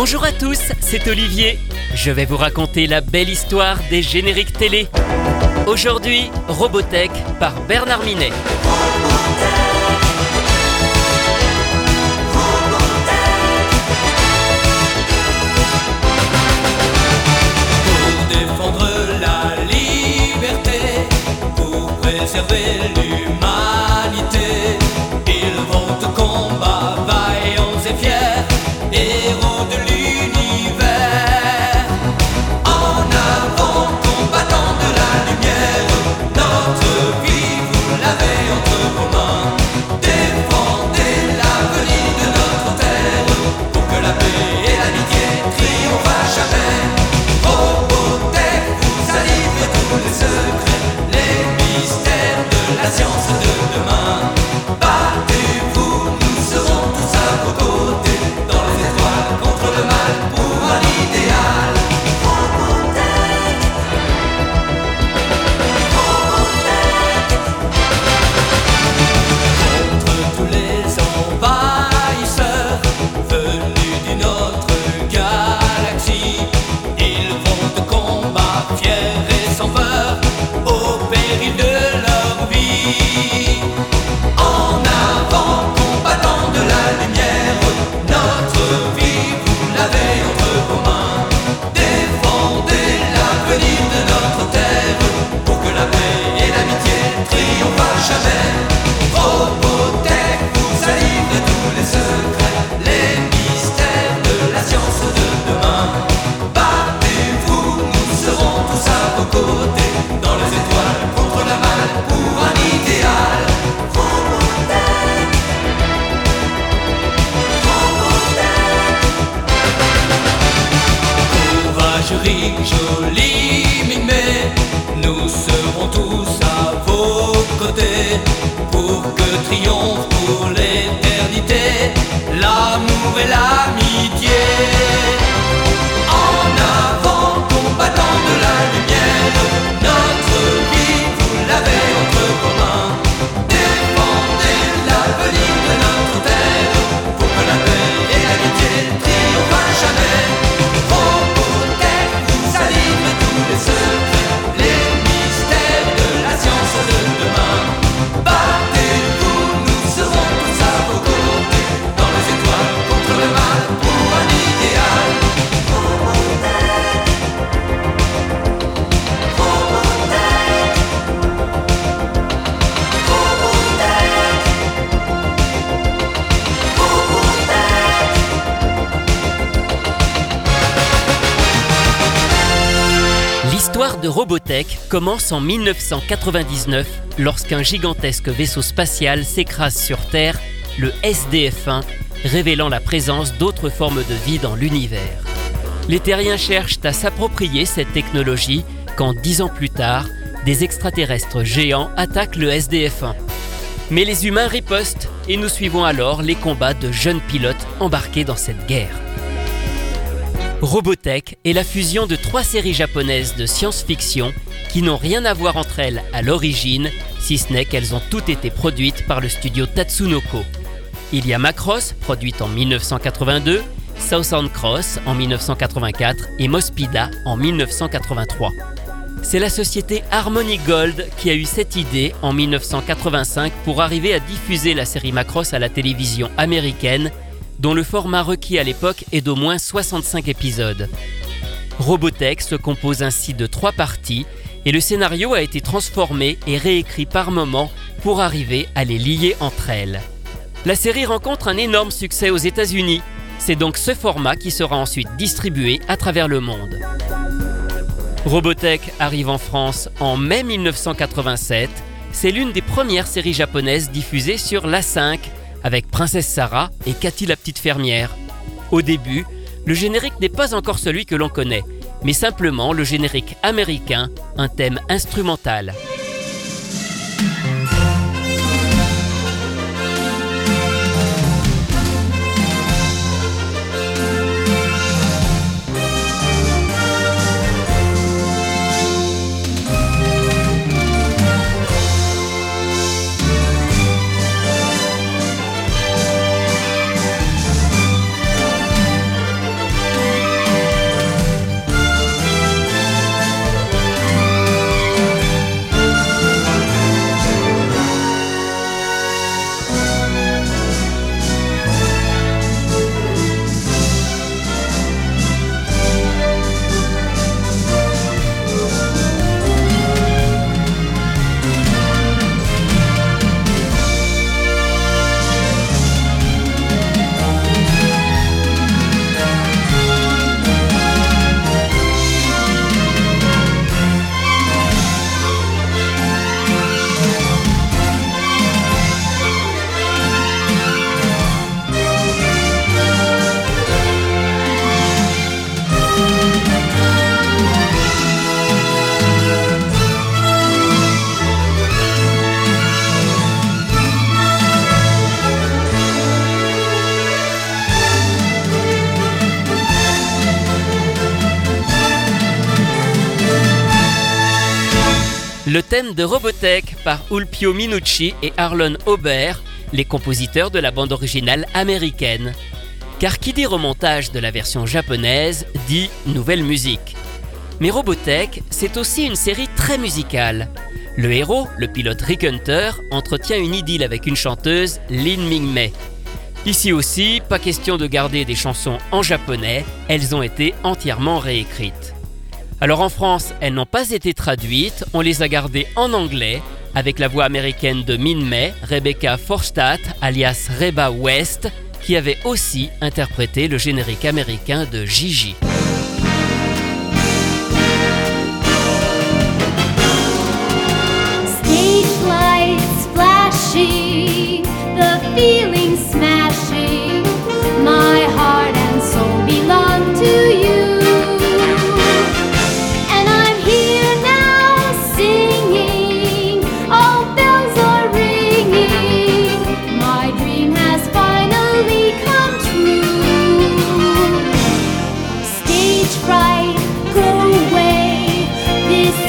Bonjour à tous, c'est Olivier. Je vais vous raconter la belle histoire des génériques télé. Aujourd'hui, Robotech par Bernard Minet. Préserver l'humanité, ils vont au combat, dans les étoiles L'histoire de Robotech commence en 1999 lorsqu'un gigantesque vaisseau spatial s'écrase sur Terre, le SDF-1, révélant la présence d'autres formes de vie dans l'univers. Les terriens cherchent à s'approprier cette technologie quand, dix ans plus tard, des extraterrestres géants attaquent le SDF-1. Mais les humains ripostent et nous suivons alors les combats de jeunes pilotes embarqués dans cette guerre. Robotech est la fusion de trois séries japonaises de science-fiction qui n'ont rien à voir entre elles à l'origine, si ce n'est qu'elles ont toutes été produites par le studio Tatsunoko. Il y a Macross, produite en 1982, Southern Cross en 1984 et Mospida en 1983. C'est la société Harmony Gold qui a eu cette idée en 1985 pour arriver à diffuser la série Macross à la télévision américaine dont le format requis à l'époque est d'au moins 65 épisodes. Robotech se compose ainsi de trois parties et le scénario a été transformé et réécrit par moments pour arriver à les lier entre elles. La série rencontre un énorme succès aux États-Unis. C'est donc ce format qui sera ensuite distribué à travers le monde. Robotech arrive en France en mai 1987. C'est l'une des premières séries japonaises diffusées sur l'A5 avec Princesse Sarah et Cathy la petite fermière. Au début, le générique n'est pas encore celui que l'on connaît, mais simplement le générique américain, un thème instrumental. Le thème de Robotech par Ulpio Minucci et Arlon Aubert, les compositeurs de la bande originale américaine. Car qui dit remontage de la version japonaise dit nouvelle musique. Mais Robotech, c'est aussi une série très musicale. Le héros, le pilote Rick Hunter, entretient une idylle avec une chanteuse, Lin Ming-mei. Ici aussi, pas question de garder des chansons en japonais, elles ont été entièrement réécrites. Alors en France, elles n'ont pas été traduites, on les a gardées en anglais, avec la voix américaine de Min Mei, Rebecca Forstadt, alias Reba West, qui avait aussi interprété le générique américain de Gigi.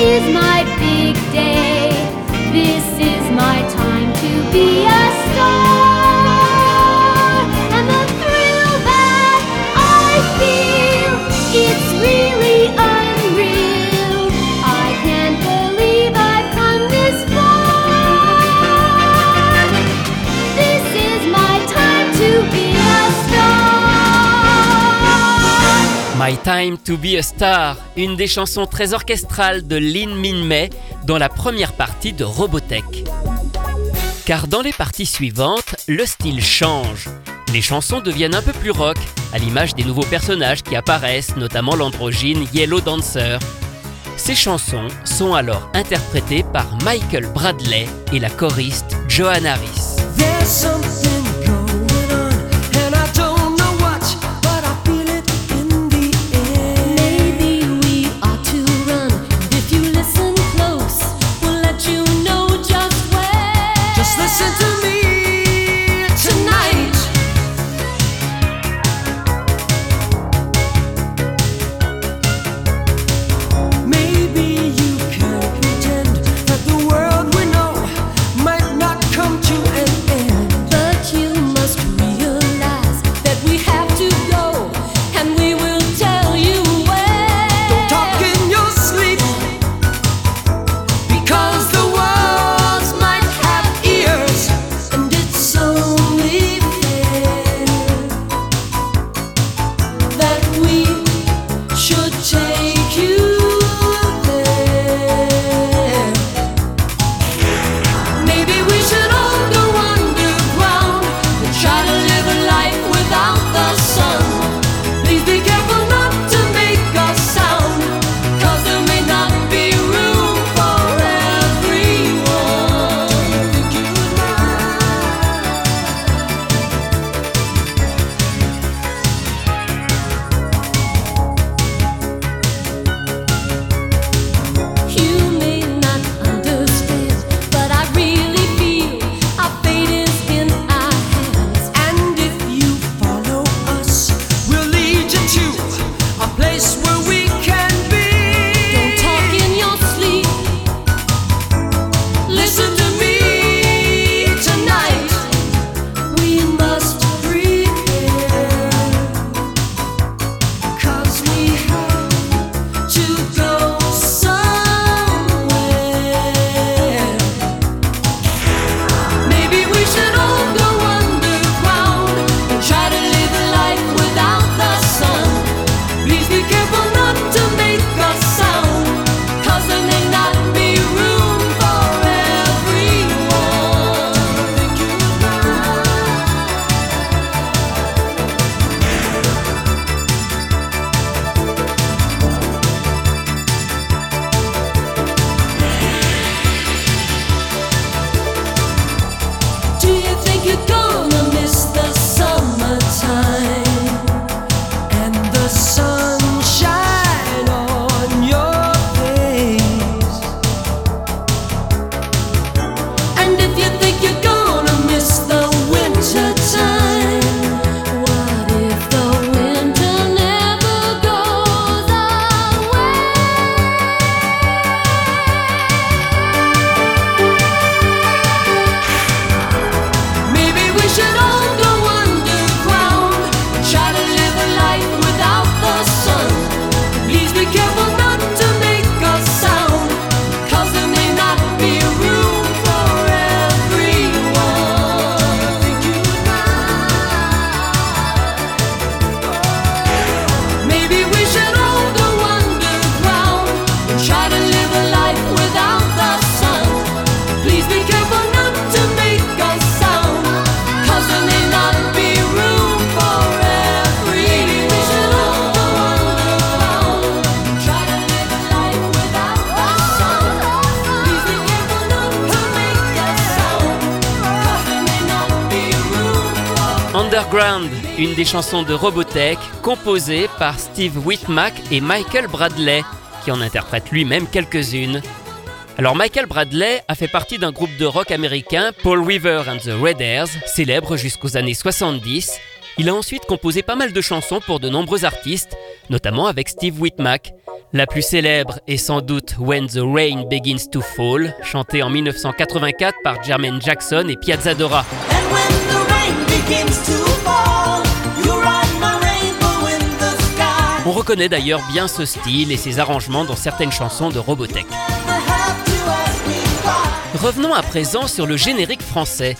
My Time to Be a Star, une des chansons très orchestrales de Lin Min Mei dans la première partie de Robotech. Car dans les parties suivantes, le style change. Les chansons deviennent un peu plus rock, à l'image des nouveaux personnages qui apparaissent, notamment l'androgyne Yellow Dancer. Ces chansons sont alors interprétées par Michael Bradley et la choriste Joan Harris. Une des chansons de Robotech composée par Steve Whitmack et Michael Bradley, qui en interprète lui-même quelques-unes. Alors Michael Bradley a fait partie d'un groupe de rock américain, Paul Weaver and the Raiders, célèbre jusqu'aux années 70. Il a ensuite composé pas mal de chansons pour de nombreux artistes, notamment avec Steve Whitmack. La plus célèbre est sans doute When the Rain Begins to Fall, chantée en 1984 par Jermaine Jackson et Piazza Dora. On reconnaît d'ailleurs bien ce style et ses arrangements dans certaines chansons de Robotech. Revenons à présent sur le générique français.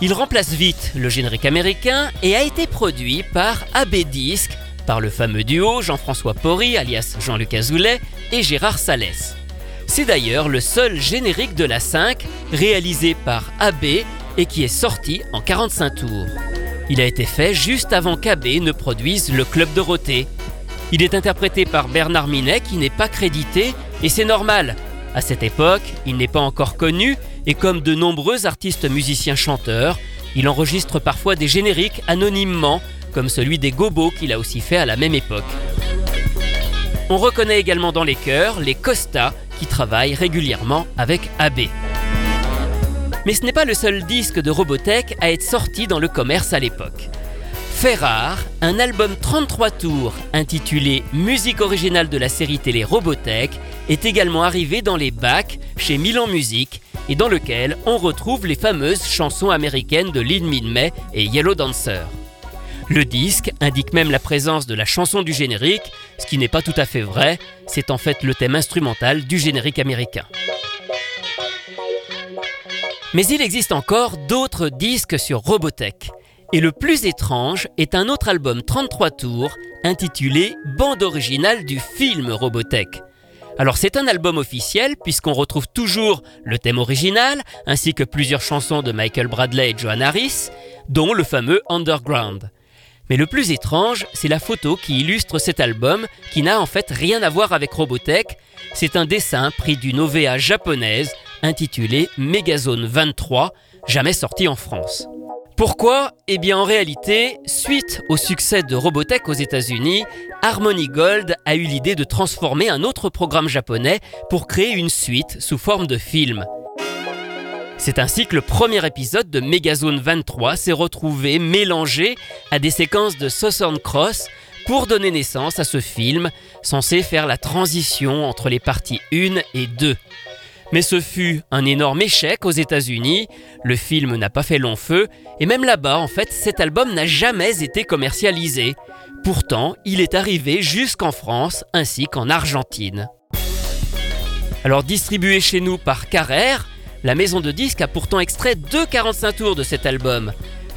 Il remplace vite le générique américain et a été produit par AB Disc, par le fameux duo Jean-François Porry, alias Jean-Luc Azoulay, et Gérard Salès. C'est d'ailleurs le seul générique de la 5 réalisé par AB et qui est sorti en 45 tours. Il a été fait juste avant qu'AB ne produise le Club Dorothée. Il est interprété par Bernard Minet qui n'est pas crédité et c'est normal. À cette époque, il n'est pas encore connu et comme de nombreux artistes musiciens chanteurs, il enregistre parfois des génériques anonymement comme celui des Gobos qu'il a aussi fait à la même époque. On reconnaît également dans les chœurs les Costa qui travaillent régulièrement avec AB. Mais ce n'est pas le seul disque de Robotech à être sorti dans le commerce à l'époque. Fait rare, un album 33 tours intitulé Musique originale de la série télé Robotech est également arrivé dans les bacs chez Milan Music et dans lequel on retrouve les fameuses chansons américaines de Lin Min May et Yellow Dancer. Le disque indique même la présence de la chanson du générique, ce qui n'est pas tout à fait vrai, c'est en fait le thème instrumental du générique américain. Mais il existe encore d'autres disques sur Robotech. Et le plus étrange est un autre album 33 tours intitulé Bande originale du film Robotech. Alors c'est un album officiel puisqu'on retrouve toujours le thème original ainsi que plusieurs chansons de Michael Bradley et Joan Harris, dont le fameux Underground. Mais le plus étrange, c'est la photo qui illustre cet album qui n'a en fait rien à voir avec Robotech. C'est un dessin pris d'une OVA japonaise intitulé Megazone 23, jamais sorti en France. Pourquoi? Eh bien en réalité, suite au succès de Robotech aux États-Unis, Harmony Gold a eu l'idée de transformer un autre programme japonais pour créer une suite sous forme de film. C'est ainsi que le premier épisode de Megazone 23 s'est retrouvé mélangé à des séquences de Southern Cross pour donner naissance à ce film censé faire la transition entre les parties 1 et 2. Mais ce fut un énorme échec aux États-Unis, le film n'a pas fait long feu, et même là-bas, en fait, cet album n'a jamais été commercialisé. Pourtant, il est arrivé jusqu'en France ainsi qu'en Argentine. Alors distribué chez nous par Carrère, la maison de disques a pourtant extrait deux 45 tours de cet album.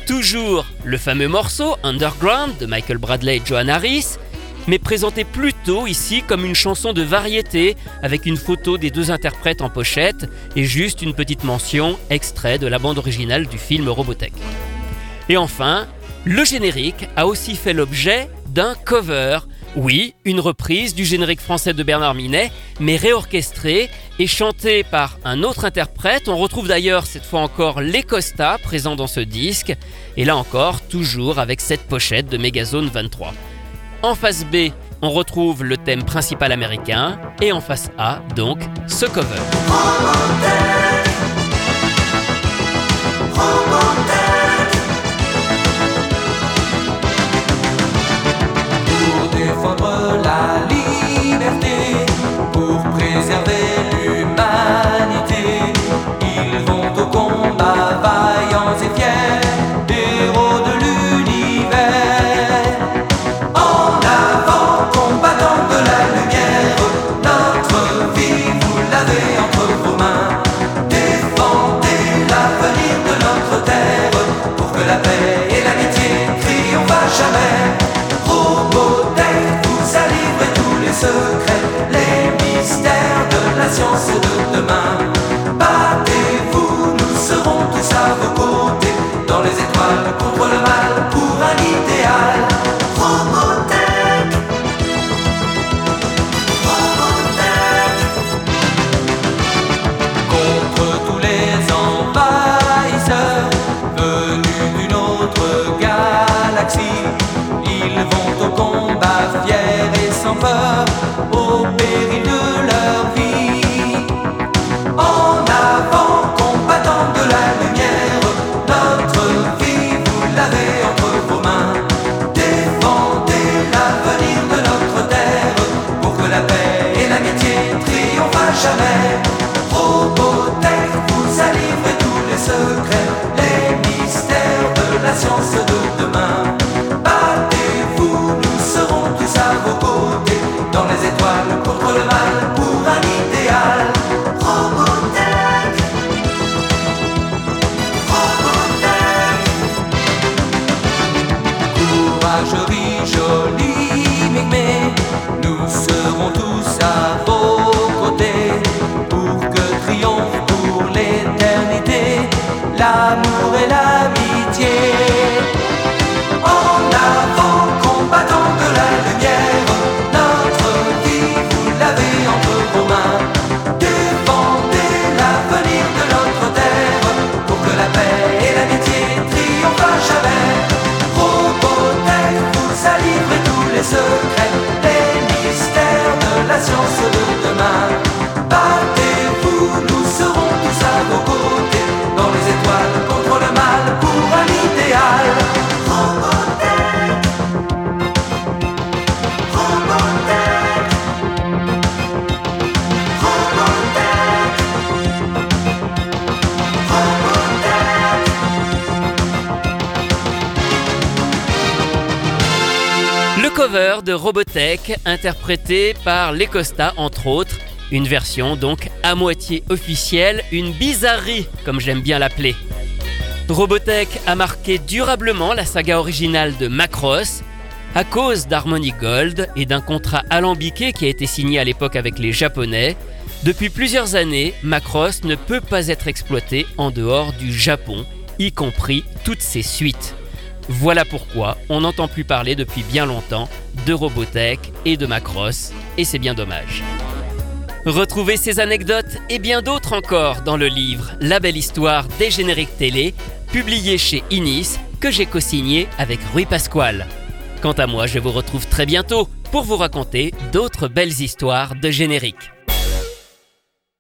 Toujours le fameux morceau Underground de Michael Bradley et Joan Harris, mais présenté plutôt ici comme une chanson de variété avec une photo des deux interprètes en pochette et juste une petite mention extrait de la bande originale du film Robotech. Et enfin, le générique a aussi fait l'objet d'un cover. Oui, une reprise du générique français de Bernard Minet, mais réorchestrée et chantée par un autre interprète. On retrouve d'ailleurs cette fois encore les Costa présents dans ce disque, et là encore toujours avec cette pochette de Megazone 23. En face B, on retrouve le thème principal américain. Et en face A, donc, ce cover. Tous les Robotech, interprété par Les Costa entre autres, une version donc à moitié officielle, une bizarrerie comme j'aime bien l'appeler. Robotech a marqué durablement la saga originale de Macross à cause d'Harmony Gold et d'un contrat alambiqué qui a été signé à l'époque avec les Japonais. Depuis plusieurs années, Macross ne peut pas être exploité en dehors du Japon, y compris toutes ses suites. Voilà pourquoi on n'entend plus parler depuis bien longtemps de Robotech et de Macross, et c'est bien dommage. Retrouvez ces anecdotes et bien d'autres encore dans le livre La belle histoire des génériques télé, publié chez Inis, que j'ai co-signé avec Rui Pasquale. Quant à moi, je vous retrouve très bientôt pour vous raconter d'autres belles histoires de génériques.